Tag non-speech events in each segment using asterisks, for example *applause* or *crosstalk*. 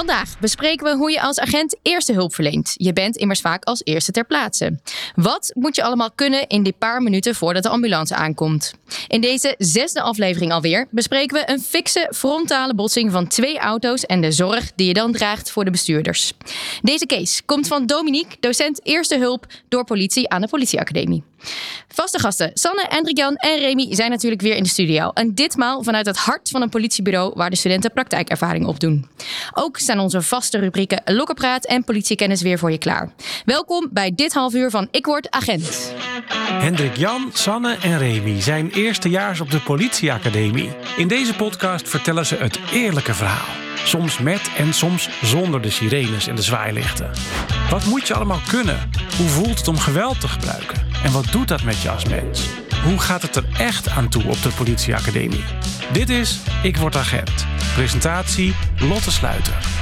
Vandaag bespreken we hoe je als agent eerste hulp verleent. Je bent immers vaak als eerste ter plaatse. Wat moet je allemaal kunnen in die paar minuten voordat de ambulance aankomt? In deze zesde aflevering alweer bespreken we een fikse frontale botsing van twee auto's en de zorg die je dan draagt voor de bestuurders. Deze case komt van Dominique, docent eerste hulp door politie aan de politieacademie. Vaste gasten Sanne, Hendrik-Jan en Remy zijn natuurlijk weer in de studio. En ditmaal vanuit het hart van een politiebureau waar de studenten praktijkervaring opdoen. Ook staan onze vaste rubrieken Lokkerpraat en Politiekennis weer voor je klaar. Welkom bij dit half uur van Ik Word Agent. Hendrik Jan, Sanne en Remy zijn eerstejaars op de politieacademie. In deze podcast vertellen ze het eerlijke verhaal. Soms met en soms zonder de sirenes en de zwaailichten. Wat moet je allemaal kunnen? Hoe voelt het om geweld te gebruiken? En wat doet dat met je als mens? Hoe gaat het er echt aan toe op de politieacademie? Dit is Ik Word Agent. Presentatie Lotte Sluiter.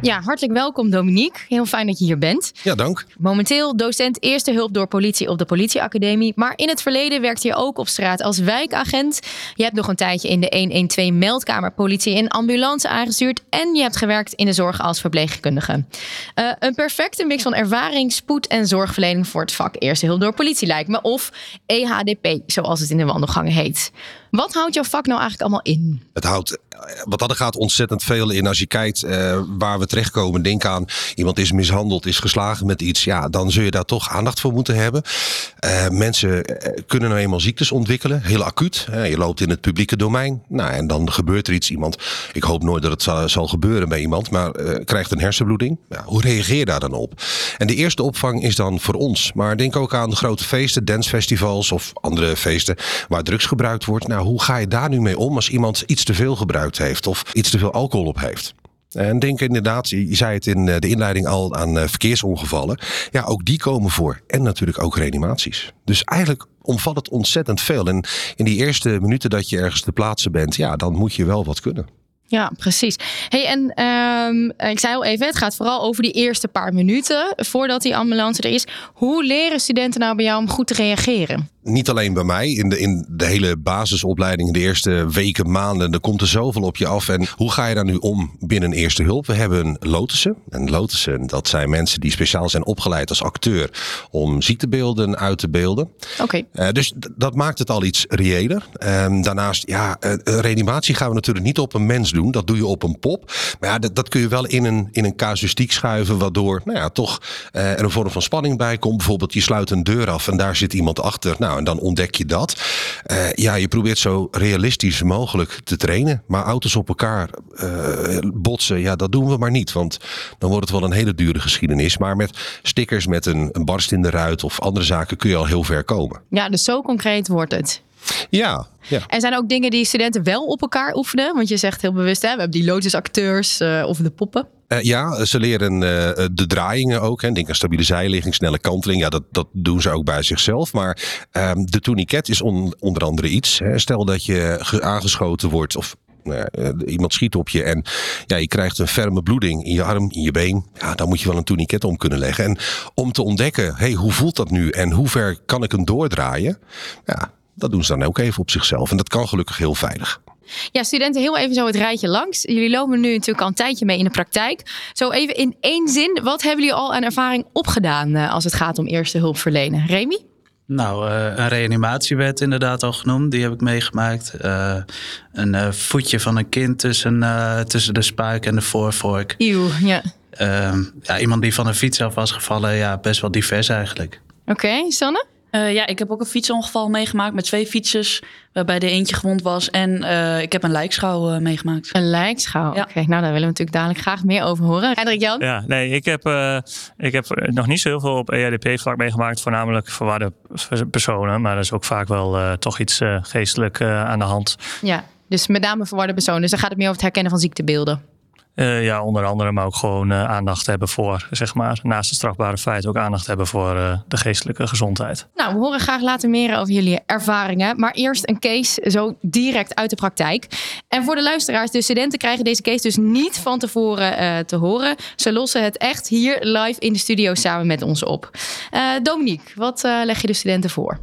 Ja, hartelijk welkom Dominique. Heel fijn dat je hier bent. Ja, dank. Momenteel docent eerste hulp door politie op de politieacademie. Maar in het verleden werkte je ook op straat als wijkagent. Je hebt nog een tijdje in de 112 meldkamer politie en ambulance aangestuurd. En je hebt gewerkt in de zorg als verpleegkundige. Uh, een perfecte mix van ervaring, spoed en zorgverlening voor het vak eerste hulp door politie lijkt me. Of EHDP, zoals het in de wandelgangen heet. Wat houdt jouw vak nou eigenlijk allemaal in? Het houdt, wat dat gaat, ontzettend veel in. Als je kijkt uh, waar we terechtkomen, denk aan iemand is mishandeld, is geslagen met iets. Ja, dan zul je daar toch aandacht voor moeten hebben. Uh, mensen kunnen nou eenmaal ziektes ontwikkelen, heel acuut. je loopt in het publieke domein. Nou, en dan gebeurt er iets. Iemand, ik hoop nooit dat het zal, zal gebeuren bij iemand, maar krijgt een hersenbloeding. Ja, hoe reageer je daar dan op? En de eerste opvang is dan voor ons. Maar denk ook aan grote feesten, dancefestivals of andere feesten waar drugs gebruikt wordt. Nou, hoe ga je daar nu mee om als iemand iets te veel gebruikt heeft of iets te veel alcohol op heeft? En denk inderdaad, je zei het in de inleiding al aan verkeersongevallen. Ja, ook die komen voor. En natuurlijk ook reanimaties. Dus eigenlijk omvat het ontzettend veel. En in die eerste minuten dat je ergens te plaatsen bent, ja, dan moet je wel wat kunnen. Ja, precies. Hey, en um, ik zei al even, het gaat vooral over die eerste paar minuten voordat die ambulance er is. Hoe leren studenten nou bij jou om goed te reageren? Niet alleen bij mij, in de, in de hele basisopleiding, de eerste weken, maanden, er komt er zoveel op je af. En hoe ga je daar nu om binnen eerste hulp? We hebben lotussen. En lotussen, dat zijn mensen die speciaal zijn opgeleid als acteur om ziektebeelden uit te beelden. Oké. Okay. Uh, dus dat maakt het al iets reëler. Um, daarnaast, ja, uh, reanimatie gaan we natuurlijk niet op een mens doen. Dat doe je op een pop. Maar ja, dat, dat kun je wel in een, in een casuïstiek schuiven, waardoor nou ja, toch er een vorm van spanning bij komt. Bijvoorbeeld, je sluit een deur af en daar zit iemand achter. Nou, en dan ontdek je dat. Uh, ja, je probeert zo realistisch mogelijk te trainen. Maar auto's op elkaar uh, botsen, ja, dat doen we maar niet. Want dan wordt het wel een hele dure geschiedenis. Maar met stickers met een, een barst in de ruit of andere zaken kun je al heel ver komen. Ja, dus zo concreet wordt het. Ja, ja. En zijn er ook dingen die studenten wel op elkaar oefenen? Want je zegt heel bewust, hè, we hebben die lotusacteurs uh, of de poppen. Uh, ja, ze leren uh, de draaiingen ook. Hè. Denk aan stabiele zijligging, snelle kanteling. Ja, dat, dat doen ze ook bij zichzelf. Maar um, de tourniquet is on, onder andere iets. Hè. Stel dat je aangeschoten wordt of uh, iemand schiet op je en ja, je krijgt een ferme bloeding in je arm, in je been. Ja, dan moet je wel een tourniquet om kunnen leggen. En om te ontdekken, hey, hoe voelt dat nu en hoe ver kan ik hem doordraaien? Ja, dat doen ze dan ook even op zichzelf. En dat kan gelukkig heel veilig. Ja, studenten, heel even zo het rijtje langs. Jullie lopen nu natuurlijk al een tijdje mee in de praktijk. Zo even in één zin, wat hebben jullie al aan ervaring opgedaan als het gaat om eerste hulp verlenen? Remy? Nou, uh, een reanimatie werd inderdaad al genoemd. Die heb ik meegemaakt. Uh, een voetje van een kind tussen, tussen de spuik en de voorvork. Eeuw, ja. Ehm, ja. Iemand die van een fiets af was gevallen. Ja, best wel divers eigenlijk. Oké, okay, Sanne? Uh, ja, ik heb ook een fietsongeval meegemaakt met twee fietsers, waarbij de eentje gewond was. En uh, ik heb een lijkschouw uh, meegemaakt. Een lijkschouw, ja. oké. Okay. Nou, daar willen we natuurlijk dadelijk graag meer over horen. Hendrik Jan? Ja, nee, ik heb, ik heb nog niet zo heel veel op ERDP-vlak meegemaakt. Voornamelijk verwarde personen. Maar dat is ook vaak wel toch iets geestelijk aan de hand. Ja, dus met name verwarde personen. Dus dan gaat het meer over het herkennen van ziektebeelden. Uh, ja, onder andere, maar ook gewoon uh, aandacht hebben voor, zeg maar, naast de strafbare feiten ook aandacht hebben voor uh, de geestelijke gezondheid. Nou, we horen graag later meer over jullie ervaringen, maar eerst een case zo direct uit de praktijk. En voor de luisteraars, de studenten krijgen deze case dus niet van tevoren te horen. Ze lossen het echt hier live in de studio samen met ons op. Dominique, wat leg je de studenten voor?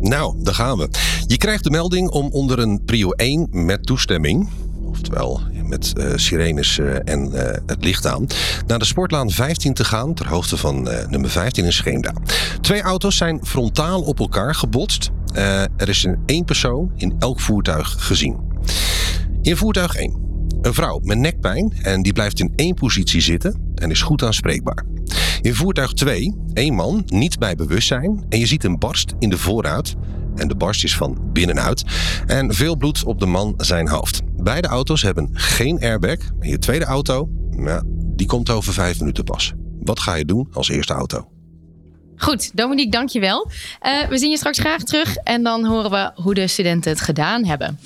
Nou, daar gaan we. Je krijgt de melding om onder een prio 1 met toestemming oftewel met uh, sirenes uh, en uh, het licht aan, naar de Sportlaan 15 te gaan ter hoogte van nummer 15 in Scheemda. Twee auto's zijn frontaal op elkaar gebotst. er is een één persoon in elk voertuig gezien. In voertuig 1. Een vrouw met nekpijn en die blijft in één positie zitten en is goed aanspreekbaar. In voertuig 2, één man, niet bij bewustzijn en je ziet een barst in de voorruit. En de barst is van binnenuit. En veel bloed op de man zijn hoofd. Beide auto's hebben geen airbag. Je tweede auto, ja, die komt over vijf minuten pas. Wat ga je doen als eerste auto? Goed, Dominique, dankjewel. Uh, we zien je straks graag terug en dan horen we hoe de studenten het gedaan hebben.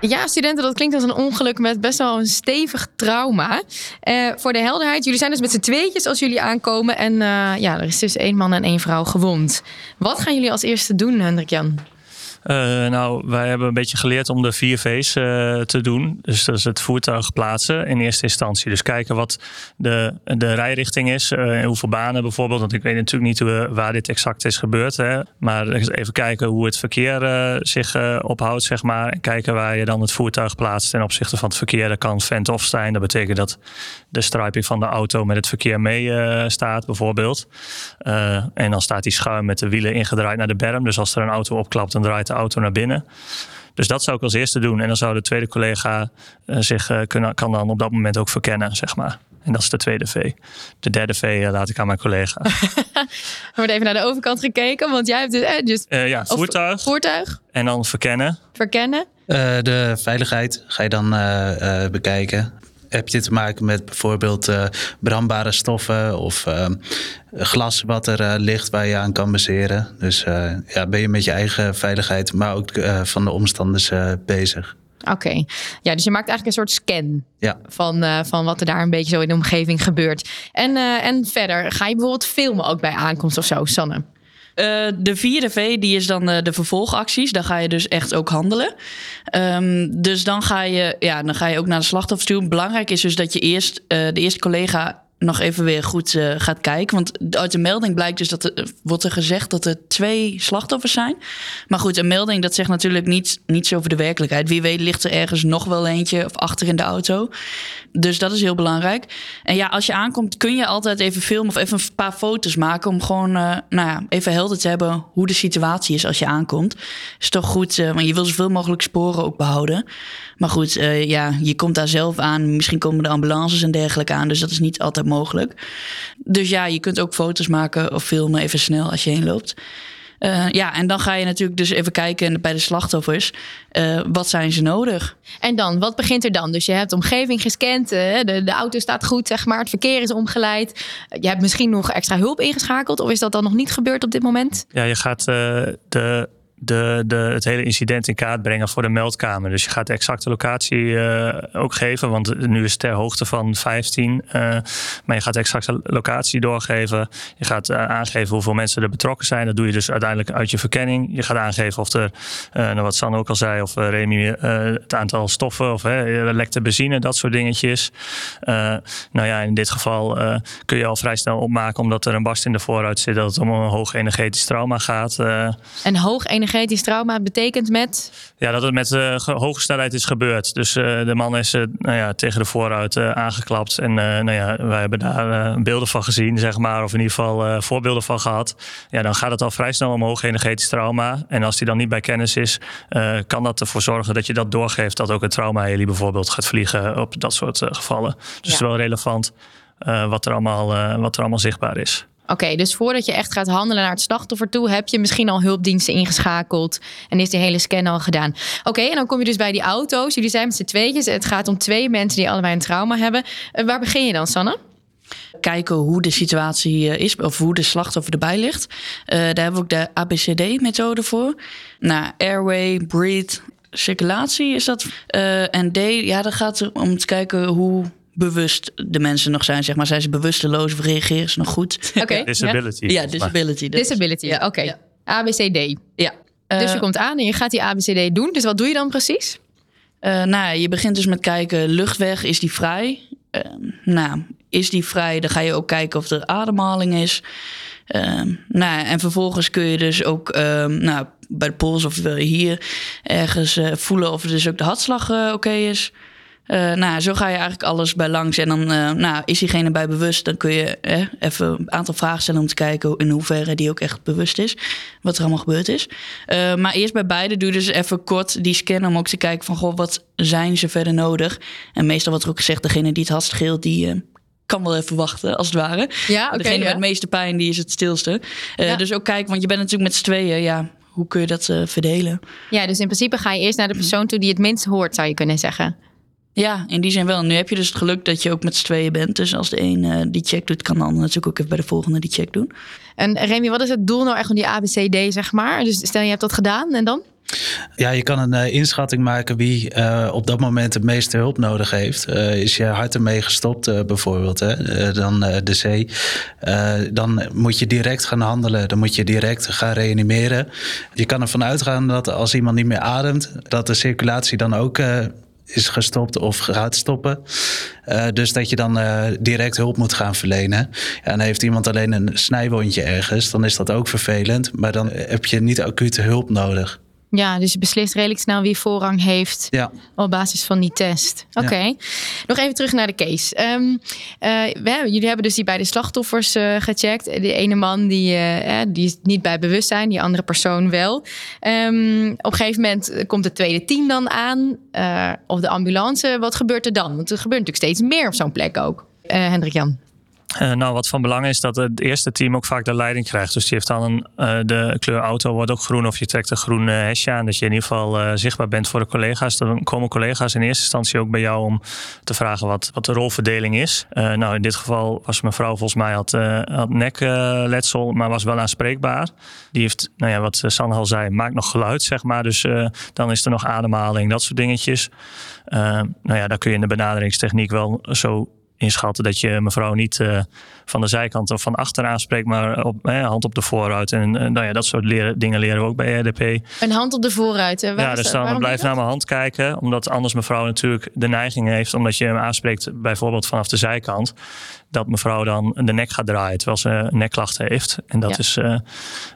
Ja, studenten, dat klinkt als een ongeluk met best wel een stevig trauma. Uh, voor de helderheid, jullie zijn dus met z'n tweetjes als jullie aankomen. En uh, ja, er is dus één man en één vrouw gewond. Wat gaan jullie als eerste doen, Hendrik Jan? Uh, nou, wij hebben een beetje geleerd om de vier V's uh, te doen. Dus dat is het voertuig plaatsen in eerste instantie. Dus kijken wat de, de rijrichting is. Uh, hoeveel banen bijvoorbeeld. Want ik weet natuurlijk niet waar dit exact is gebeurd. Hè. Maar even kijken hoe het verkeer zich ophoudt, zeg maar. En kijken waar je dan het voertuig plaatst ten opzichte van het verkeer. Dat kan vent-off zijn. Dat betekent dat de striping van de auto met het verkeer mee staat, bijvoorbeeld. en dan staat die schuim met de wielen ingedraaid naar de berm. Dus als er een auto opklapt, dan draait de auto naar binnen. Dus dat zou ik als eerste doen. En dan zou de tweede collega uh, zich uh, kunnen, kan dan op dat moment ook verkennen, zeg maar. En dat is de tweede V. De derde V uh, laat ik aan mijn collega. *laughs* er wordt even naar de overkant gekeken, want jij hebt dus... dus ja, voertuig. Voertuig. En dan verkennen. Verkennen. de veiligheid ga je dan bekijken heb je te maken met bijvoorbeeld uh, brandbare stoffen of uh, glas wat er uh, ligt waar je aan kan baseren. Dus ja, ben je met je eigen veiligheid, maar ook van de omstanders bezig. Oké, ja, dus je maakt eigenlijk een soort scan ja. van, van wat er daar een beetje zo in de omgeving gebeurt. En, en verder, ga je bijvoorbeeld filmen ook bij aankomst of zo, Sanne? Uh, de vierde V, die is dan uh, de vervolgacties. Daar ga je dus echt ook handelen. Um, dus dan ga, je, ja, dan ga je ook naar de slachtoffers toe. Belangrijk is dus dat je eerst uh, de eerste collega nog even weer goed uh, gaat kijken. Want uit de melding blijkt dus dat er wordt er gezegd dat er twee slachtoffers zijn. Maar goed, een melding dat zegt natuurlijk niet, niets over de werkelijkheid. Wie weet ligt er ergens nog wel eentje of achter in de auto. Dus dat is heel belangrijk. En ja, als je aankomt kun je altijd even filmen of even een paar foto's maken... om gewoon uh, nou ja, even helder te hebben hoe de situatie is als je aankomt. Is toch goed, want je wil zoveel mogelijk sporen ook behouden. Maar goed, ja, je komt daar zelf aan. Misschien komen de ambulances en dergelijke aan. Dus dat is niet altijd mogelijk. Dus ja, je kunt ook foto's maken of filmen even snel als je heen loopt. Uh, ja, en dan ga je natuurlijk dus even kijken bij de slachtoffers. Uh, wat zijn ze nodig? En dan, wat begint er dan? Dus je hebt de omgeving gescand, uh, de, de auto staat goed, zeg maar. Het verkeer is omgeleid. Je hebt misschien nog extra hulp ingeschakeld. Of is dat dan nog niet gebeurd op dit moment? Ja, je gaat de de, de, het hele incident in kaart brengen voor de meldkamer. Dus je gaat de exacte locatie uh, ook geven, want nu is het ter hoogte van 15. Uh, maar je gaat de exacte locatie doorgeven. Je gaat uh, aangeven hoeveel mensen er betrokken zijn. Dat doe je dus uiteindelijk uit je verkenning. Je gaat aangeven of er, nou wat San ook al zei, of Remy, het aantal stoffen of lekte benzine, dat soort dingetjes. nou ja, in dit geval kun je al vrij snel opmaken, omdat er een barst in de vooruit zit, dat het om een hoog energetisch trauma gaat. een hoog energetisch energetisch trauma betekent met? Ja, dat het met uh, hoge snelheid is gebeurd. Dus uh, de man is uh, nou ja, tegen de vooruit aangeklapt. En nou ja, wij hebben daar beelden van gezien, zeg maar. Of in ieder geval voorbeelden van gehad. Ja, dan gaat het al vrij snel om hoog energetisch trauma. En als die dan niet bij kennis is, kan dat ervoor zorgen dat je dat doorgeeft. Dat ook een trauma-heli bijvoorbeeld gaat vliegen op dat soort gevallen. Dus ja. het is wel relevant wat, er allemaal, wat er allemaal zichtbaar is. Oké, dus voordat je echt gaat handelen naar het slachtoffer toe, heb je misschien al hulpdiensten ingeschakeld en is die hele scan al gedaan. Oké, en dan kom je dus bij die auto's. Jullie zijn met z'n tweetjes. Het gaat om twee mensen die allebei een trauma hebben. Uh, waar begin je dan, Sanne? kijken hoe de situatie is of hoe de slachtoffer erbij ligt. Uh, daar hebben we ook de ABCD-methode voor. Nou, airway, breathe, circulatie is dat. En D, ja, dan gaat om te kijken hoe bewust de mensen nog zijn, zeg maar. Zijn ze bewusteloos of reageren ze nog goed? Oké. disability. Ja, disability. Dus. Disability, ja. oké. Okay. Ja. ABCD. Ja. Dus je uh, komt aan en je gaat die ABCD doen. Dus wat doe je dan precies? Uh, nou, je begint dus met kijken, luchtweg, is die vrij? Uh, nou, is die vrij? Dan ga je ook kijken of er ademhaling is. Ehm, nou, en vervolgens kun je dus ook ehm, nou, bij de pols of hier ergens uh, voelen of dus ook de hartslag uh, oké is. Uh, nou, zo ga je eigenlijk alles bij langs. En dan nou, is diegene bij bewust. Dan kun je even een aantal vragen stellen om te kijken in hoeverre die ook echt bewust is. Wat er allemaal gebeurd is. maar eerst bij beide doe je dus even kort die scan om ook te kijken van goh, wat zijn ze verder nodig. En meestal wordt er ook gezegd, degene die het hardst scheelt, die kan wel even wachten, als het ware. Ja. Degene ja. met het meeste pijn, die is het stilste. Uh, ja. Dus ook kijken, want je bent natuurlijk met z'n tweeën. Ja, hoe kun je dat uh, verdelen? Ja, dus in principe ga je eerst naar de persoon toe die het minst hoort, zou je kunnen zeggen. Ja, in die zin wel. Nu heb je dus het geluk dat je ook met z'n tweeën bent. Dus als de een uh, die check doet, kan de ander natuurlijk ook even bij de volgende die check doen. En Remy, wat is het doel nou echt van die ABCD, zeg maar? Dus stel je hebt dat gedaan en dan? Ja, je kan een uh, inschatting maken wie uh, op dat moment het meeste hulp nodig heeft. Uh, is je hart ermee gestopt bijvoorbeeld, hè? dan de C. dan moet je direct gaan handelen. Dan moet je direct gaan reanimeren. Je kan ervan uitgaan dat als iemand niet meer ademt... dat de circulatie dan ook is gestopt of gaat stoppen. Uh, dus dat je dan uh, direct hulp moet gaan verlenen. Ja, en heeft iemand alleen een snijwondje ergens, dan is dat ook vervelend. Maar dan heb je niet acute hulp nodig. Ja, dus je beslist redelijk snel wie voorrang heeft ja. op basis van die test. Oké, okay. ja. nog even terug naar de case. Um, uh, we hebben, jullie hebben dus die beide slachtoffers uh, gecheckt. De ene man die, uh, die is niet bij bewustzijn, die andere persoon wel. Um, op een gegeven moment komt het tweede team dan aan, of de ambulance. Wat gebeurt er dan? Want er gebeurt natuurlijk steeds meer op zo'n plek ook. Hendrik Jan. Uh, nou, wat van belang is dat het eerste team ook vaak de leiding krijgt. Dus die heeft dan een, uh, de kleur auto wordt ook groen of je trekt een groen uh, hesje aan. Dat je in ieder geval zichtbaar bent voor de collega's. Dan komen collega's in eerste instantie ook bij jou om te vragen wat, wat de rolverdeling is. nou, in dit geval was mevrouw volgens mij had, had nekletsel, maar was wel aanspreekbaar. Die heeft, nou ja, wat Sanne al zei, maakt nog geluid, zeg maar. Dus dan is er nog ademhaling, dat soort dingetjes. nou ja, daar kun je in de benaderingstechniek wel zo inschatten dat je mevrouw niet uh, van de zijkant of van achter aanspreekt, maar op, eh, hand op de voorruit. En nou ja, dat soort leren, dingen leren we ook bij RDP. Een hand op de voorruit. Waar ja, dus dan blijf naar mijn hand kijken, omdat anders mevrouw natuurlijk de neiging heeft, omdat je hem aanspreekt, bijvoorbeeld vanaf de zijkant, dat mevrouw dan de nek gaat draaien terwijl ze een nekklacht heeft. En dat ja. is uh,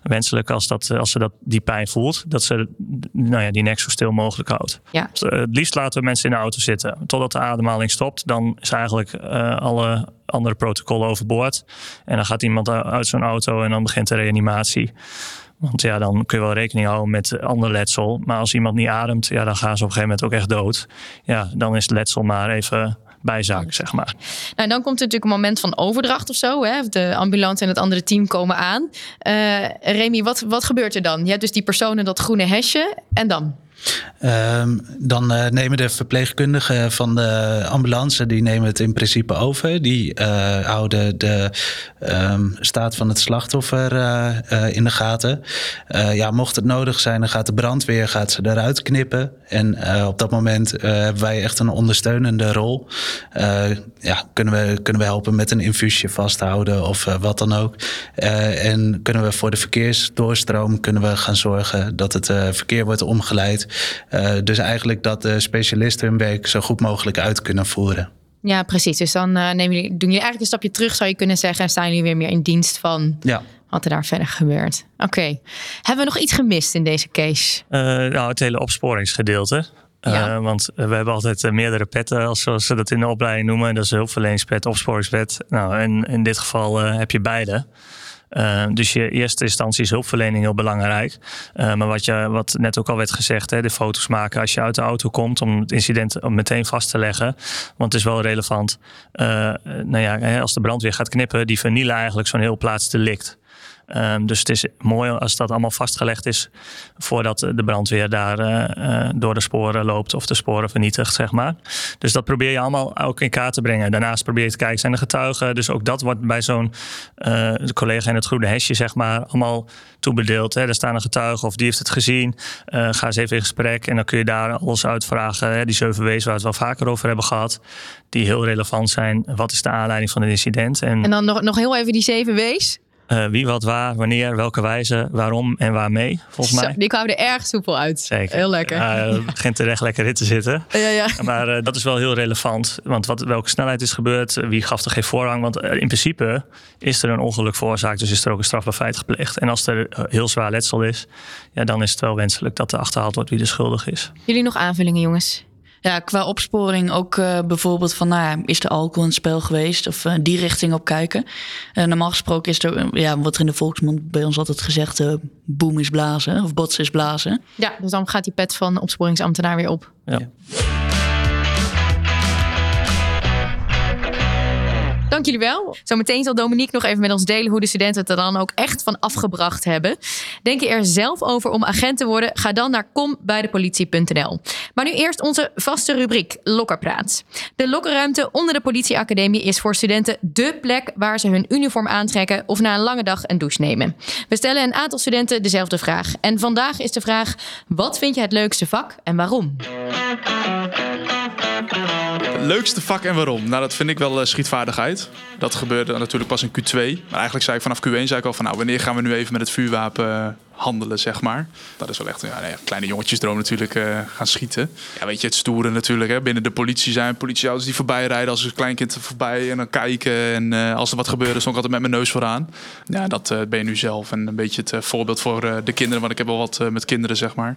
wenselijk als, dat, als ze dat, die pijn voelt, dat ze nou ja, die nek zo stil mogelijk houdt. Ja. Dus, uh, het liefst laten we mensen in de auto zitten totdat de ademhaling stopt. Dan is eigenlijk uh, alle andere protocollen overboord. En dan gaat iemand uit zo'n auto en dan begint de reanimatie. Want ja, dan kun je wel rekening houden met ander letsel. Maar als iemand niet ademt, ja, dan gaan ze op een gegeven moment ook echt dood. Ja, dan is het letsel maar even bijzaak, zeg maar. Nou, dan komt natuurlijk een moment van overdracht of zo. Hè? De ambulance en het andere team komen aan. Uh, Remy, wat, wat gebeurt er dan? Je hebt dus die personen dat groene hesje. En dan? Um, dan uh, nemen de verpleegkundigen van de ambulance, die nemen het in principe over. Die uh, houden de um, staat van het slachtoffer uh, in de gaten. ja, mocht het nodig zijn, dan gaat de brandweer gaat ze eruit knippen. En op dat moment hebben wij echt een ondersteunende rol. ja, kunnen we, kunnen we helpen met een infuusje vasthouden of wat dan ook. en kunnen we voor de verkeersdoorstroom kunnen we gaan zorgen dat het verkeer wordt omgeleid. Uh, dus eigenlijk dat de specialisten hun werk zo goed mogelijk uit kunnen voeren. Ja, precies. Dus dan uh, nemen jullie, doen jullie eigenlijk een stapje terug, zou je kunnen zeggen. En staan jullie weer meer in dienst van ja. wat er daar verder gebeurt. Oké. Okay. Hebben we nog iets gemist in deze case? Uh, nou, het hele opsporingsgedeelte. Ja. Uh, want we hebben altijd uh, meerdere petten, als zoals ze dat in de opleiding noemen. Dat is hulpverleningspet, opsporingspet. Nou, en in dit geval uh, heb je beide. Uh, dus je eerste instantie is hulpverlening heel belangrijk. Uh, maar wat, je, wat net ook al werd gezegd, hè, de foto's maken als je uit de auto komt om het incident meteen vast te leggen. Want het is wel relevant. Uh, nou ja, als de brandweer gaat knippen, die vernielen eigenlijk zo'n heel plaatsdelict. Um, dus het is mooi als dat allemaal vastgelegd is voordat de brandweer daar uh, door de sporen loopt of de sporen vernietigt, zeg maar. Dus dat probeer je allemaal ook in kaart te brengen. Daarnaast probeer je te kijken, zijn er getuigen? Dus ook dat wordt bij zo'n uh, collega in het groene hesje, zeg maar, allemaal toebedeeld. Hè. Er staan een getuige of die heeft het gezien. ga eens even in gesprek en dan kun je daar alles uitvragen. Hè. Die zeven W's waar we het wel vaker over hebben gehad, die heel relevant zijn. Wat is de aanleiding van het incident? En, en dan nog, nog heel even die zeven W's. Eh, wie, wat, waar, wanneer, welke wijze, waarom en waarmee, volgens Zo, mij. die kwamen er erg soepel uit. Zeker. Heel lekker. Ja, het *laughs* begint er echt lekker in te zitten. Ja, ja. Maar eh, dat is wel heel relevant. Want wat, welke snelheid is gebeurd? eh, Wie gaf er geen voorrang? Want eh, in principe is er een ongeluk veroorzaakt. Dus is er ook een strafbaar feit gepleegd. En als er eh, heel zwaar letsel is, ja, dan is het wel wenselijk dat er achterhaald wordt wie de schuldig is. Jullie nog aanvullingen, jongens? Ja, qua opsporing ook eh, bijvoorbeeld van, nou ja, is er alcohol in het spel geweest? Of eh, die richting op kijken. Eh, normaal gesproken is er, ja, wat er in de volksmond bij ons altijd gezegd, boem is blazen of bots is blazen. Ja, dus dan gaat die pet van opsporingsambtenaar weer op. Ja. Dank jullie wel. Zometeen zal Dominique nog even met ons delen hoe de studenten het er dan ook echt van afgebracht hebben. Denk je er zelf over om agent te worden? Ga dan naar kombijdepolitie.nl. Maar nu eerst onze vaste rubriek Lokkerpraat. De lokkerruimte onder de politieacademie is voor studenten dé plek waar ze hun uniform aantrekken of na een lange dag een douche nemen. We stellen een aantal studenten dezelfde vraag. En vandaag is de vraag: wat vind je het leukste vak en waarom? Leukste vak en waarom? Nou, dat vind ik wel eh, schietvaardigheid. Dat gebeurde natuurlijk pas in Q2. Maar eigenlijk zei ik vanaf Q1 zei ik al van... nou, wanneer gaan we nu even met het vuurwapen eh, handelen, zeg maar. Dat is wel echt een ja, nee, kleine jongetjesdroom natuurlijk eh, gaan schieten. Ja, weet je, het stoere natuurlijk. Hè. Binnen de politie zijn politieauto's die voorbij rijden... als een kleinkind voorbij en dan kijken. En als er wat gebeurde, stond ik altijd met mijn neus vooraan. Ja, dat ben je nu zelf. En een beetje het voorbeeld voor de kinderen. Want ik heb wel wat met kinderen, zeg maar.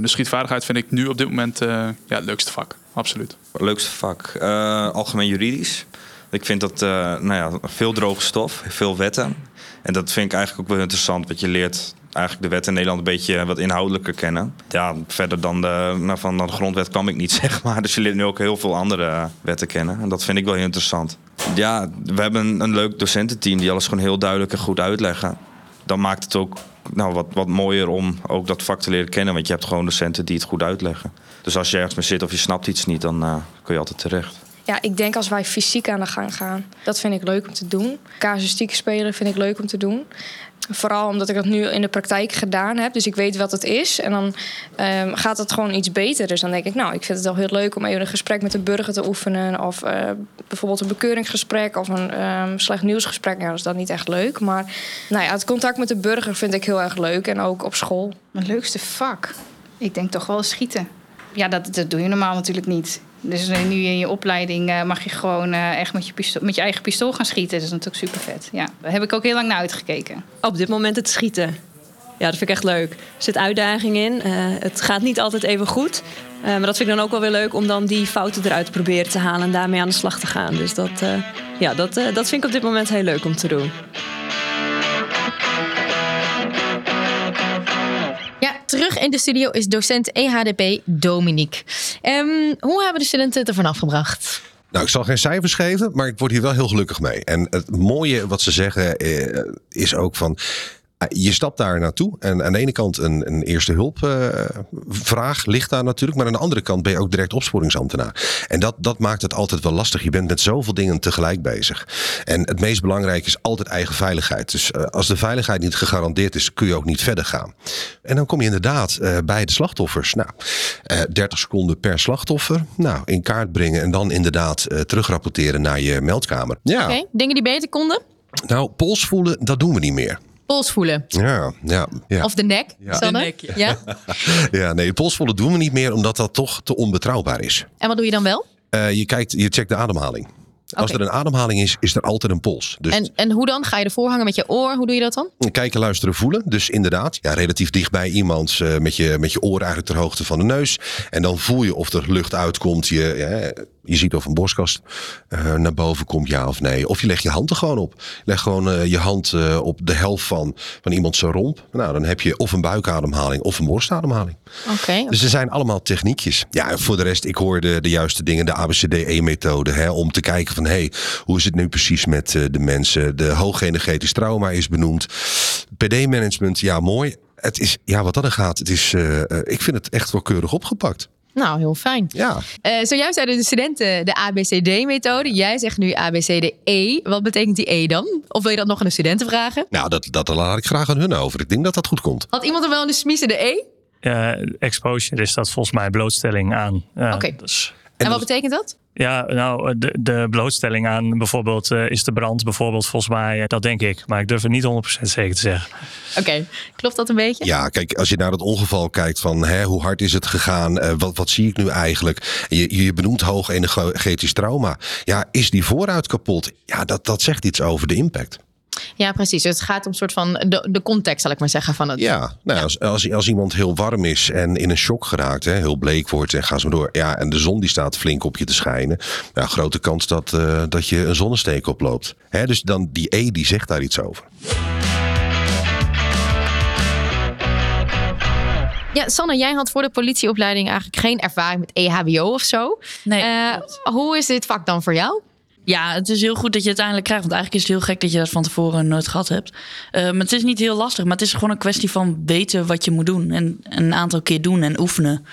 De schietvaardigheid vind ik nu op dit moment ja, het leukste vak. Absoluut. Leukste vak. Eh, algemeen juridisch. Ik vind dat eh, nou ja, veel droge stof, veel wetten. En dat vind ik eigenlijk ook wel interessant. Want je leert eigenlijk de wet in Nederland een beetje wat inhoudelijker kennen. Ja, verder dan de, nou, van de grondwet kwam ik niet, *laughs* zeg maar. Dus je leert nu ook heel veel andere wetten kennen. En dat vind ik wel heel interessant. Ja, we hebben een, leuk docententeam die alles gewoon heel duidelijk en goed uitleggen. Dan maakt het ook nou, wat, wat mooier om ook dat vak te leren kennen. Want je hebt gewoon docenten die het goed uitleggen. Dus als je ergens mee zit of je snapt iets niet, dan eh, kun je altijd terecht. Ja, ik denk als wij fysiek aan de gang gaan, dat vind ik leuk om te doen. Casuïstiek spelen vind ik leuk om te doen. Vooral omdat ik dat nu in de praktijk gedaan heb. Dus ik weet wat het is. En dan ehm, gaat het gewoon iets beter. Dus dan denk ik, nou, ik vind het wel heel leuk om even een gesprek met de burger te oefenen. Of eh, bijvoorbeeld een bekeuringsgesprek of een ehm, slecht nieuwsgesprek. Nou, dat is dan niet echt leuk. Maar nou ja, het contact met de burger vind ik heel erg leuk. En ook op school. Mijn leukste vak? Ik denk toch wel schieten. Ja, dat, dat doe je normaal natuurlijk niet. Dus nu in je opleiding eh, mag je gewoon eh, echt met je, pistool, met je eigen pistool gaan schieten. Dat is natuurlijk super vet. Ja, daar heb ik ook heel lang naar uitgekeken. Op dit moment het schieten. Ja, dat vind ik echt leuk. Er zit uitdaging in. Eh, het gaat niet altijd even goed. Maar dat vind ik dan ook wel weer leuk om dan die fouten eruit te proberen te halen en daarmee aan de slag te gaan. Dus dat, ja, dat, dat vind ik op dit moment heel leuk om te doen. In de studio is docent EHDP Dominique. Ehm, hoe hebben de studenten het ervan afgebracht? Nou, ik zal geen cijfers geven, maar ik word hier wel heel gelukkig mee. En het mooie wat ze zeggen eh, is ook van. Eh, Je stapt daar naartoe en aan de ene kant een, een eerste hulp eh, vraag ligt daar natuurlijk. Maar aan de andere kant ben je ook direct opsporingsambtenaar. En dat, dat maakt het altijd wel lastig. Je bent met zoveel dingen tegelijk bezig. En het meest belangrijke is altijd eigen veiligheid. Dus eh, als de veiligheid niet gegarandeerd is, kun je ook niet verder gaan. En dan kom je inderdaad eh, bij de slachtoffers. Nou, eh 30 seconden per slachtoffer. Nou, in kaart brengen en dan inderdaad terugrapporteren naar je meldkamer. Ja, Oké, dingen die beter konden? nou, pols voelen, dat doen we niet meer. Pols voelen. Ja, ja, ja. Of de nek, Ja. De nek, ja. ja. *laughs* ja nee, pols voelen doen we niet meer omdat dat toch te onbetrouwbaar is. En wat doe je dan wel? Eh, je kijkt, je checkt de ademhaling. Als er een ademhaling is, is er altijd een pols. Dus En, en hoe dan? Ga je ervoor hangen met je oor? Hoe doe je dat dan? kijken, luisteren, voelen. Dus inderdaad, ja, relatief dichtbij iemand eh, met, je, met je oren eigenlijk ter hoogte van de neus. En dan voel je of er lucht uitkomt. Je, ja, je ziet of een borstkas eh, naar boven komt, ja of nee. Of je legt je hand er gewoon op. Leg gewoon eh, je hand eh, op de helft van, van iemand zijn romp. Nou, dan heb je of een buikademhaling of een borstademhaling. Oké. Dus er zijn allemaal techniekjes. Ja, voor de rest, ik hoor de, de juiste dingen, de ABCDE-methode. hè, Om te kijken van, hé, hey, hoe is het nu precies met de mensen? De hoogenergetisch trauma is benoemd. PD-management, ja, mooi. Het is, ja, wat dat er gaat, het is, ik vind het echt wel keurig opgepakt. Nou, heel fijn. Ja. Eh, zojuist zeiden de studenten de ABCD-methode. Jij zegt nu ABCDE. Wat betekent die E dan? Of wil je dat nog aan de studenten vragen? Nou, dat, dat laat ik graag aan hun over. Ik denk dat dat goed komt. Had iemand er wel in de smiezen de E? Eh, exposure is dat volgens mij blootstelling aan. Oké. dus, En, wat dat- betekent dat? Ja, nou, de, de blootstelling aan bijvoorbeeld uh, is de brand bijvoorbeeld volgens mij, uh, dat denk ik. Maar ik durf het niet 100% zeker te zeggen. Oké, klopt dat een beetje? Ja, kijk, als je naar het ongeval kijkt van hè, hoe hard is het gegaan, uh, wat, wat zie ik nu eigenlijk? Je, je benoemt hoog energetisch trauma. Ja, is die vooruit kapot? Ja, dat, dat zegt iets over de impact. Ja, precies. Dus het gaat om een soort van de, de context, zal ik maar zeggen. Van het, ja, nou, Als, als, als iemand heel warm is en in een shock geraakt, hè, heel bleek wordt en ga zo door. Ja, en de zon die staat flink op je te schijnen. Ja, grote kans dat, uh, dat je een zonnesteek oploopt. Hè, dus dan die E die zegt daar iets over. Ja, Sanne, jij had voor de politieopleiding eigenlijk geen ervaring met EHBO of zo. Nee. Uh, hoe is dit vak dan voor jou? Ja, het is heel goed dat je het uiteindelijk krijgt. Want eigenlijk is het heel gek dat je dat van tevoren nooit gehad hebt. Uh, maar het is niet heel lastig. Maar het is gewoon een kwestie van weten wat je moet doen. En een aantal keer doen en oefenen.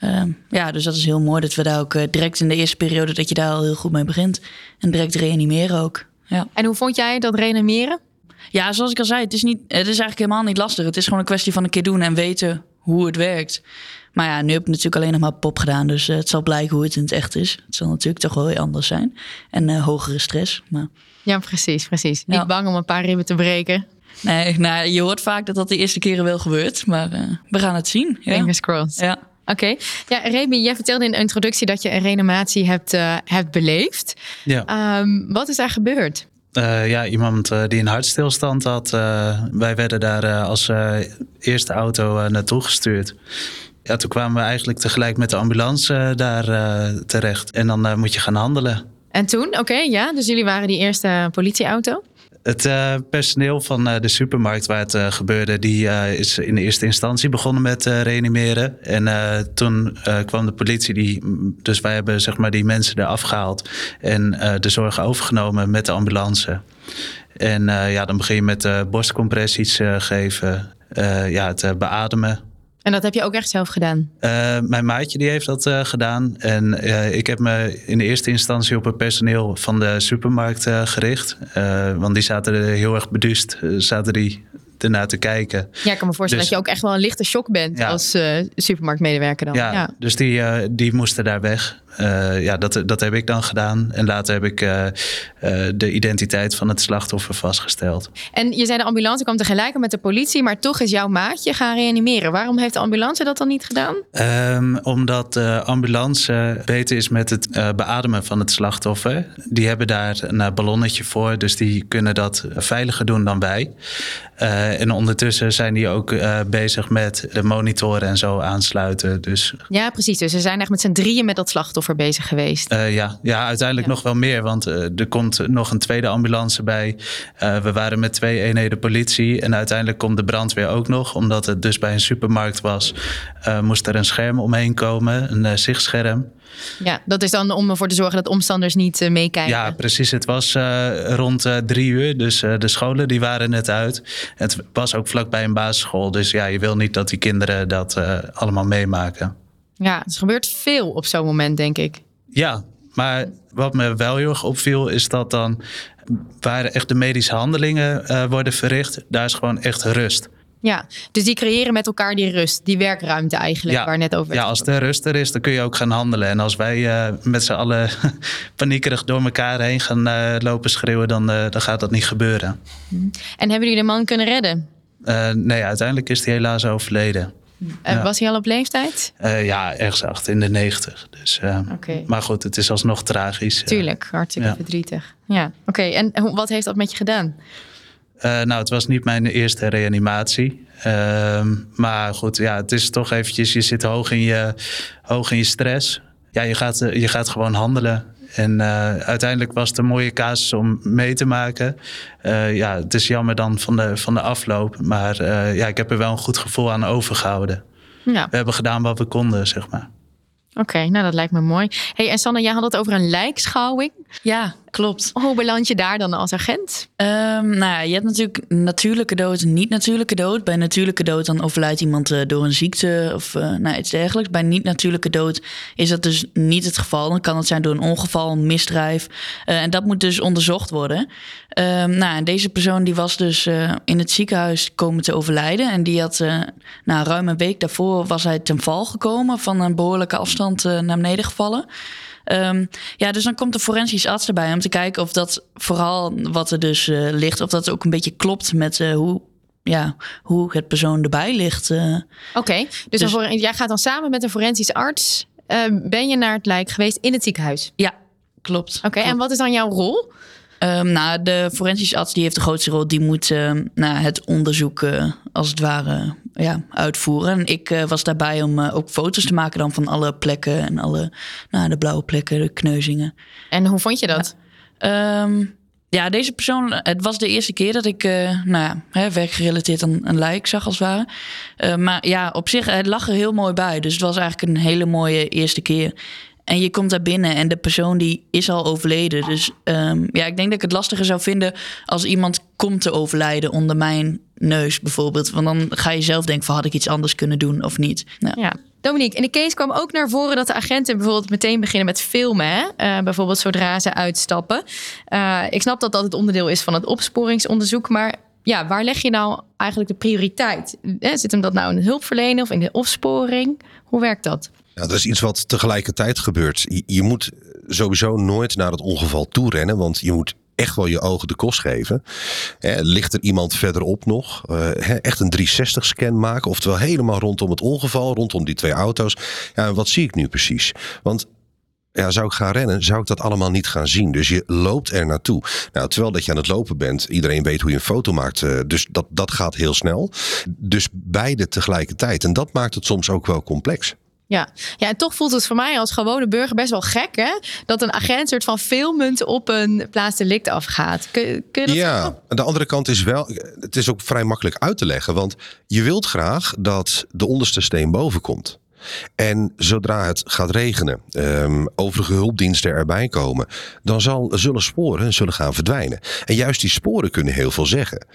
Uh, ja, dus dat is heel mooi dat we daar ook uh, direct in de eerste periode... dat je daar al heel goed mee begint. En direct reanimeren ook. Ja. En hoe vond jij dat reanimeren? Ja, zoals ik al zei, het is, niet, het is eigenlijk helemaal niet lastig. Het is gewoon een kwestie van een keer doen en weten hoe het werkt. Maar ja, nu heb ik natuurlijk alleen nog maar pop gedaan. Dus uh, het zal blijken hoe het in het echt is. Het zal natuurlijk toch wel heel anders zijn. En uh, hogere stress. Maar... Ja, precies, precies. Niet ja. bang om een paar ribben te breken. Nee, nou, je hoort vaak dat dat de eerste keren wel gebeurt. Maar uh, we gaan het zien. Ja. Fingers crossed. Ja. Oké. Okay. Ja, Remy, jij vertelde in de introductie dat je een reanimatie hebt, hebt beleefd. Ja. Um, wat is daar gebeurd? Uh, ja, iemand uh, die een hartstilstand had. Uh, wij werden daar als eerste auto naartoe gestuurd. Ja, toen kwamen we eigenlijk tegelijk met de ambulance daar terecht. En dan moet je gaan handelen. En toen, oké, okay, ja. Dus jullie waren die eerste politieauto? Het uh, personeel van uh, de supermarkt waar het uh, gebeurde, die is in de eerste instantie begonnen met reanimeren. En toen kwam de politie, die, dus wij hebben zeg maar die mensen eraf gehaald en de zorg overgenomen met de ambulance. En ja, dan begin je met borstcompressies geven, ja, het beademen. En dat heb je ook echt zelf gedaan? Uh, mijn maatje die heeft dat uh, gedaan. En uh, ik heb me in de eerste instantie op het personeel van de supermarkt gericht. want die zaten er heel erg beduust. zaten die ernaar te kijken. Ja, ik kan me voorstellen dus, dat je ook echt wel een lichte shock bent ja. als supermarktmedewerker dan. Ja, ja. dus die, die moesten daar weg. Uh, ja, dat, dat heb ik dan gedaan. En later heb ik uh, uh, de identiteit van het slachtoffer vastgesteld. En je zei de ambulance kwam tegelijk met de politie, maar toch is jouw maatje gaan reanimeren. Waarom heeft de ambulance dat dan niet gedaan? Um, omdat de ambulance beter is met het beademen van het slachtoffer. Die hebben daar een ballonnetje voor, dus die kunnen dat veiliger doen dan wij. En ondertussen zijn die ook bezig met de monitoren en zo aansluiten. Dus... Ja, precies. Dus ze zijn echt met z'n drieën met dat slachtoffer bezig geweest? Uh, ja. ja, uiteindelijk ja. nog wel meer. Want er komt nog een tweede ambulance bij. We waren met twee eenheden politie. En uiteindelijk komt de brandweer ook nog. Omdat het dus bij een supermarkt was, moest er een scherm omheen komen. Een zichtscherm. Ja, dat is dan om ervoor te zorgen dat omstanders niet uh, meekijken. Ja, precies. Het was uh, rond uh, drie uur, dus de scholen die waren net uit. Het was ook vlakbij een basisschool, dus ja, je wil niet dat die kinderen dat allemaal meemaken. Ja, het gebeurt veel op zo'n moment, denk ik. Ja, maar wat me wel heel erg opviel, is dat dan waar echt de medische handelingen uh, worden verricht, daar is gewoon echt rust. Ja, dus die creëren met elkaar die rust, die werkruimte eigenlijk, ja, waar net over Ja, als de rust er is, dan kun je ook gaan handelen. En als wij uh, met z'n allen *laughs* paniekerig door elkaar heen gaan uh, lopen schreeuwen, dan, dan gaat dat niet gebeuren. En hebben jullie de man kunnen redden? nee, uiteindelijk is hij helaas overleden. Ja. Was hij al op leeftijd? Uh, ja, ergens achter in de negentig. Dus, uh, okay. Maar goed, het is alsnog tragisch. Tuurlijk, hartstikke ja. verdrietig. Ja, oké. Okay. En wat heeft dat met je gedaan? Uh, nou, het was niet mijn eerste reanimatie. Ehm, maar goed, ja, het is toch eventjes... Je zit hoog in je, hoog in je stress. Ja, je gaat, je gaat gewoon handelen. En uh, uiteindelijk was het een mooie casus om mee te maken. Uh, ja, het is jammer dan van de, van de afloop. Maar uh, ja, ik heb er wel een goed gevoel aan overgehouden. Ja. We hebben gedaan wat we konden, zeg maar. Oké, okay, nou dat lijkt me mooi. Hey, en Sanne, jij had het over een lijkschouwing. Ja, klopt. Hoe beland je daar dan als agent? Um, nou ja, je hebt natuurlijk natuurlijke dood en niet-natuurlijke dood. Bij natuurlijke dood dan overlijdt iemand uh, door een ziekte of uh, nou, iets dergelijks. Bij niet-natuurlijke dood is dat dus niet het geval. Dan kan het zijn door een ongeval, een misdrijf. Uh, en dat moet dus onderzocht worden. Um, nou, en deze persoon die was dus in het ziekenhuis komen te overlijden. En die had nou, ruim een week daarvoor was hij ten val gekomen van een behoorlijke afstand naar beneden gevallen. Ehm, ja, dus dan komt de forensisch arts erbij om te kijken of dat vooral wat er dus eh, ligt, of dat ook een beetje klopt met eh, hoe, ja, hoe het persoon erbij ligt. eh. Oké, dus, Dus- voor- jij gaat dan samen met een forensisch arts. eh, ben je naar het lijk geweest in het ziekenhuis? Ja, klopt. Oké, en wat is dan jouw rol? Ehm, nou, de forensisch arts die heeft de grootste rol. Die moet ehm, nou, het onderzoek eh, als het ware ja, uitvoeren. En ik eh, was daarbij om eh, ook foto's te maken dan van alle plekken en alle nou, de blauwe plekken, de kneuzingen. En hoe vond je dat? Ehm, ja, deze persoon, het was de eerste keer dat ik, nou ja, hè, werkgerelateerd een, een lijk zag als het ware. Maar ja, op zich, het lag er heel mooi bij. Dus het was eigenlijk een hele mooie eerste keer. En je komt daar binnen en de persoon die is al overleden. Dus ehm, ja, ik denk dat ik het lastiger zou vinden als iemand komt te overlijden onder mijn neus bijvoorbeeld. Want dan ga je zelf denken van had ik iets anders kunnen doen of niet. Ja. Dominique, in de case kwam ook naar voren dat de agenten bijvoorbeeld meteen beginnen met filmen. Eh, bijvoorbeeld zodra ze uitstappen. Eh, ik snap dat dat het onderdeel is van het opsporingsonderzoek. Maar ja, waar leg je nou eigenlijk de prioriteit? Eh, Zit hem dat nou in de hulpverlening of in de opsporing? Hoe werkt dat? Ja, dat is iets wat tegelijkertijd gebeurt. Je, moet sowieso nooit naar het ongeval toe rennen, want je moet echt wel je ogen de kost geven. Ligt er iemand verderop nog? Eh, echt een 360-scan maken, oftewel helemaal rondom het ongeval, rondom die twee auto's. Ja, wat zie ik nu precies? Want ja, zou ik gaan rennen, zou ik dat allemaal niet gaan zien. Dus je loopt er naartoe. Nou, terwijl dat je aan het lopen bent, iedereen weet hoe je een foto maakt. eh, Dus dat, dat gaat heel snel. Dus beide tegelijkertijd. En dat maakt het soms ook wel complex. Ja. ja, en toch voelt het voor mij als gewone burger best wel gek, hè? Dat een agent soort van filmend op een plaatsdelict afgaat. Kun, kun je dat Ja, aan de andere kant is wel, het is ook vrij makkelijk uit te leggen. Want je wilt graag dat de onderste steen boven komt. En zodra het gaat regenen, ehm, overige hulpdiensten erbij komen, dan zal, zullen sporen zullen gaan verdwijnen. En juist die sporen kunnen heel veel zeggen.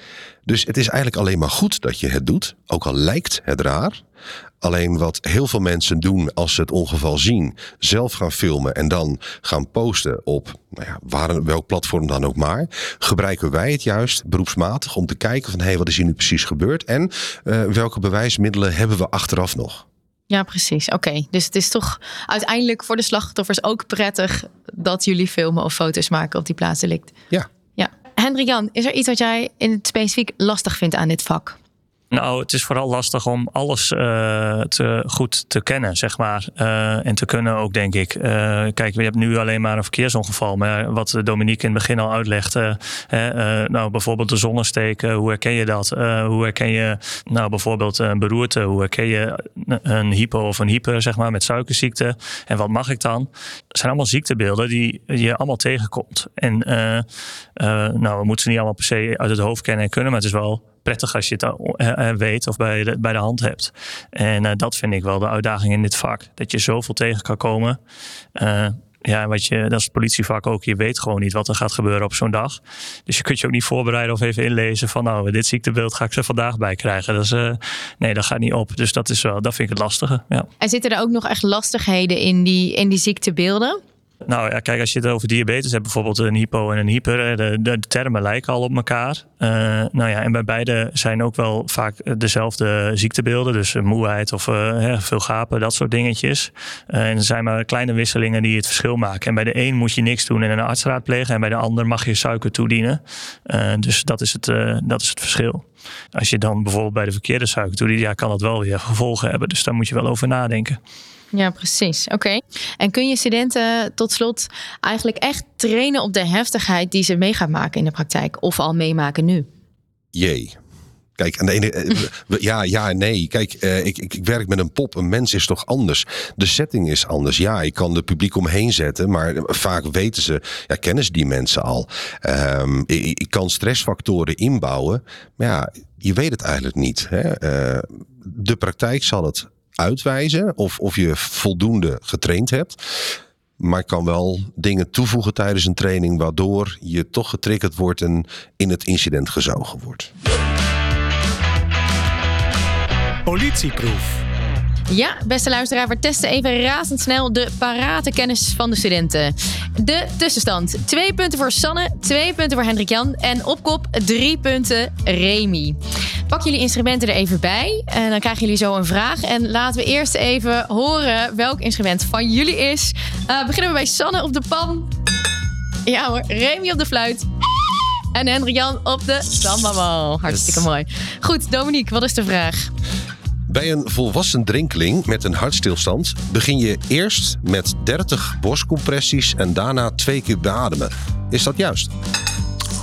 Dus het is eigenlijk alleen maar goed dat je het doet, ook al lijkt het raar. Alleen wat heel veel mensen doen als ze het ongeval zien, zelf gaan filmen en dan gaan posten op nou ja, waar, welk platform dan ook maar, gebruiken wij het juist beroepsmatig om te kijken van hé, hey, wat is hier nu precies gebeurd en eh, welke bewijsmiddelen hebben we achteraf nog. Ja, precies. Oké, dus het is toch uiteindelijk voor de slachtoffers ook prettig dat jullie filmen of foto's maken op die plaatsdelict. Ja. Ja. Hendrik Jan, is er iets wat jij in het specifiek lastig vindt aan dit vak? Nou, het is vooral lastig om alles eh, te, goed te kennen, zeg maar. Eh, en te kunnen ook, denk ik. Eh, kijk, we hebben nu alleen maar een verkeersongeval. Maar wat Dominique in het begin al uitlegde. nou, bijvoorbeeld de zonnesteken. Hoe herken je dat? Hoe herken je nou, bijvoorbeeld een beroerte? Hoe herken je een hypo of een hyper, zeg maar, met suikerziekte? En wat mag ik dan? Het zijn allemaal ziektebeelden die je allemaal tegenkomt. En nou, we moeten ze niet allemaal per se uit het hoofd kennen en kunnen. Maar het is wel prettig als je het eh, eh, weet of bij de, bij de hand hebt. En eh, dat vind ik wel de uitdaging in dit vak. Dat je zoveel tegen kan komen. Ja, wat je, dat is het politievak ook. Je weet gewoon niet wat er gaat gebeuren op zo'n dag. Dus je kunt je ook niet voorbereiden of even inlezen van nou, dit ziektebeeld ga ik ze vandaag bij krijgen. Dat is, nee, dat gaat niet op. Dus dat is wel, dat vind ik het lastige. Ja. En zitten er ook nog echt lastigheden in die, in die ziektebeelden? Nou ja, kijk, als je het over diabetes hebt, bijvoorbeeld een hypo en een hyper, de, termen lijken al op elkaar. Eh, nou ja, en bij beide zijn ook wel vaak dezelfde ziektebeelden, dus eh, moeheid of eh, veel gapen, dat soort dingetjes. Eh, en er zijn maar kleine wisselingen die het verschil maken. En bij de een moet je niks doen en een arts raadplegen, en bij de ander mag je suiker toedienen. Dus dat is, het, dat is het verschil. Als je dan bijvoorbeeld bij de verkeerde suiker toedient, ja, kan dat wel weer gevolgen hebben. Dus daar moet je wel over nadenken. Ja, precies. Oké. En kun je studenten tot slot eigenlijk echt trainen op de heftigheid die ze mee gaan maken in de praktijk of al meemaken nu? Jee. Kijk, aan de ene, eh, ja, ja nee. Kijk, eh, ik, ik, werk met een pop. Een mens is toch anders? De setting is anders. Ja, ik kan de publiek omheen zetten, maar vaak weten ze, ja, kennen ze die mensen al. Ehm, ik, ik kan stressfactoren inbouwen, maar ja, je weet het eigenlijk niet. Hè? Eh, de praktijk zal het uitwijzen of, of je voldoende getraind hebt. Maar ik kan wel dingen toevoegen tijdens een training, waardoor je toch getriggerd wordt en in het incident gezogen wordt. Politieproef. Ja, beste luisteraar, we testen even razendsnel de parate kennis van de studenten. De tussenstand. Twee punten voor Sanne, twee punten voor Hendrik Jan en op kop drie punten Remy. Pak jullie instrumenten er even bij en dan krijgen jullie zo een vraag. En laten we eerst even horen welk instrument van jullie is. Uh, beginnen we bij Sanne op de pan. Ja hoor, Remy op de fluit. En Hendrik Jan op de sambabal. Hartstikke mooi. Goed, Dominique, wat is de vraag? Bij een volwassen drinkeling met een hartstilstand begin je eerst met 30 borstcompressies en daarna twee keer beademen. Is dat juist?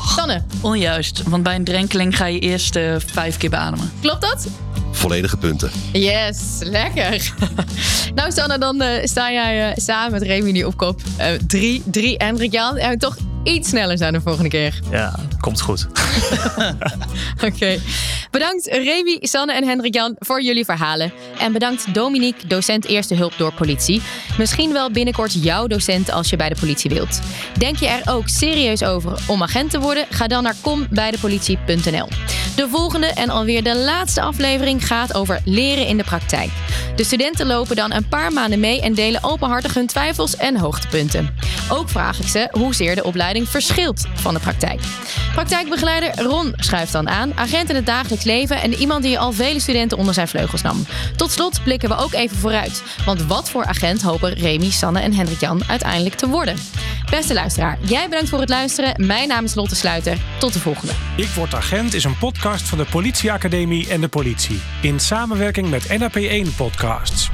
Sanne. Onjuist, want bij een drenkeling ga je eerst uh, vijf keer beademen. Klopt dat? Volledige punten. Yes, lekker. *laughs* nou Sanne, dan uh, sta jij uh, samen met Remy nu op kop. drie, drie Hendrik Jan. En toch iets sneller zijn de volgende keer. Ja, komt goed. *laughs* Oké. Okay. Bedankt Remy, Sanne en Hendrik Jan voor jullie verhalen. En bedankt Dominique, docent Eerste Hulp door Politie. Misschien wel binnenkort jouw docent als je bij de politie wilt. Denk je er ook serieus over om agent te worden? Ga dan naar kombijdepolitie.nl. De volgende en alweer de laatste aflevering gaat over leren in de praktijk. De studenten lopen dan een paar maanden mee en delen openhartig hun twijfels en hoogtepunten. Ook vraag ik ze hoezeer de opleiding verschilt van de praktijk. Praktijkbegeleider Ron schuift dan aan, agent in het dagelijks leven en iemand die al vele studenten onder zijn vleugels nam. Tot slot blikken we ook even vooruit. Want wat voor agent hopen Remy, Sanne en Hendrik Jan uiteindelijk te worden? Beste luisteraar, jij bedankt voor het luisteren. Mijn naam is Lotte Sluiter. Tot de volgende. Ik Word Agent is een podcast van de Politieacademie en de politie. In samenwerking met NAP1 Podcasts.